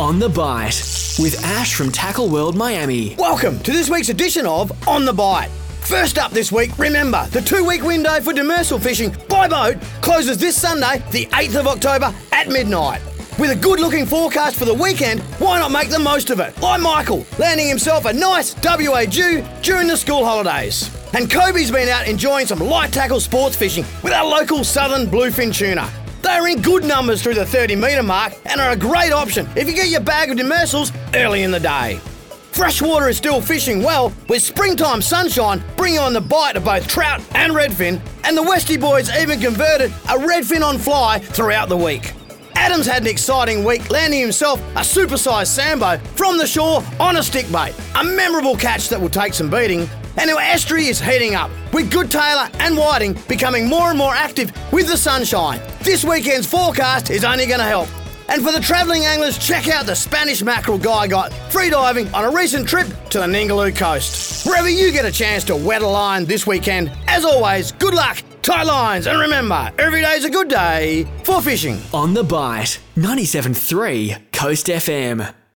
On the Bite with Ash from Tackle World Miami. Welcome to this week's edition of On the Bite. First up this week, remember the two week window for demersal fishing by boat closes this Sunday, the 8th of October at midnight. With a good looking forecast for the weekend, why not make the most of it? Like Michael, landing himself a nice WA Jew during the school holidays. And Kobe's been out enjoying some light tackle sports fishing with our local southern bluefin tuna. They are in good numbers through the 30 metre mark and are a great option if you get your bag of demersals early in the day. Freshwater is still fishing well, with springtime sunshine bringing on the bite of both trout and redfin, and the Westie boys even converted a redfin on fly throughout the week. Adams had an exciting week, landing himself a supersized sambo from the shore on a stick bait. A memorable catch that will take some beating, and our estuary is heating up, with good tailor and whiting becoming more and more active with the sunshine. This weekend's forecast is only going to help. And for the travelling anglers, check out the Spanish mackerel guy got free diving on a recent trip to the Ningaloo coast. Wherever you get a chance to wet a line this weekend, as always, good luck, tight lines, and remember, every day's a good day for fishing. On the Bite 97.3 Coast FM.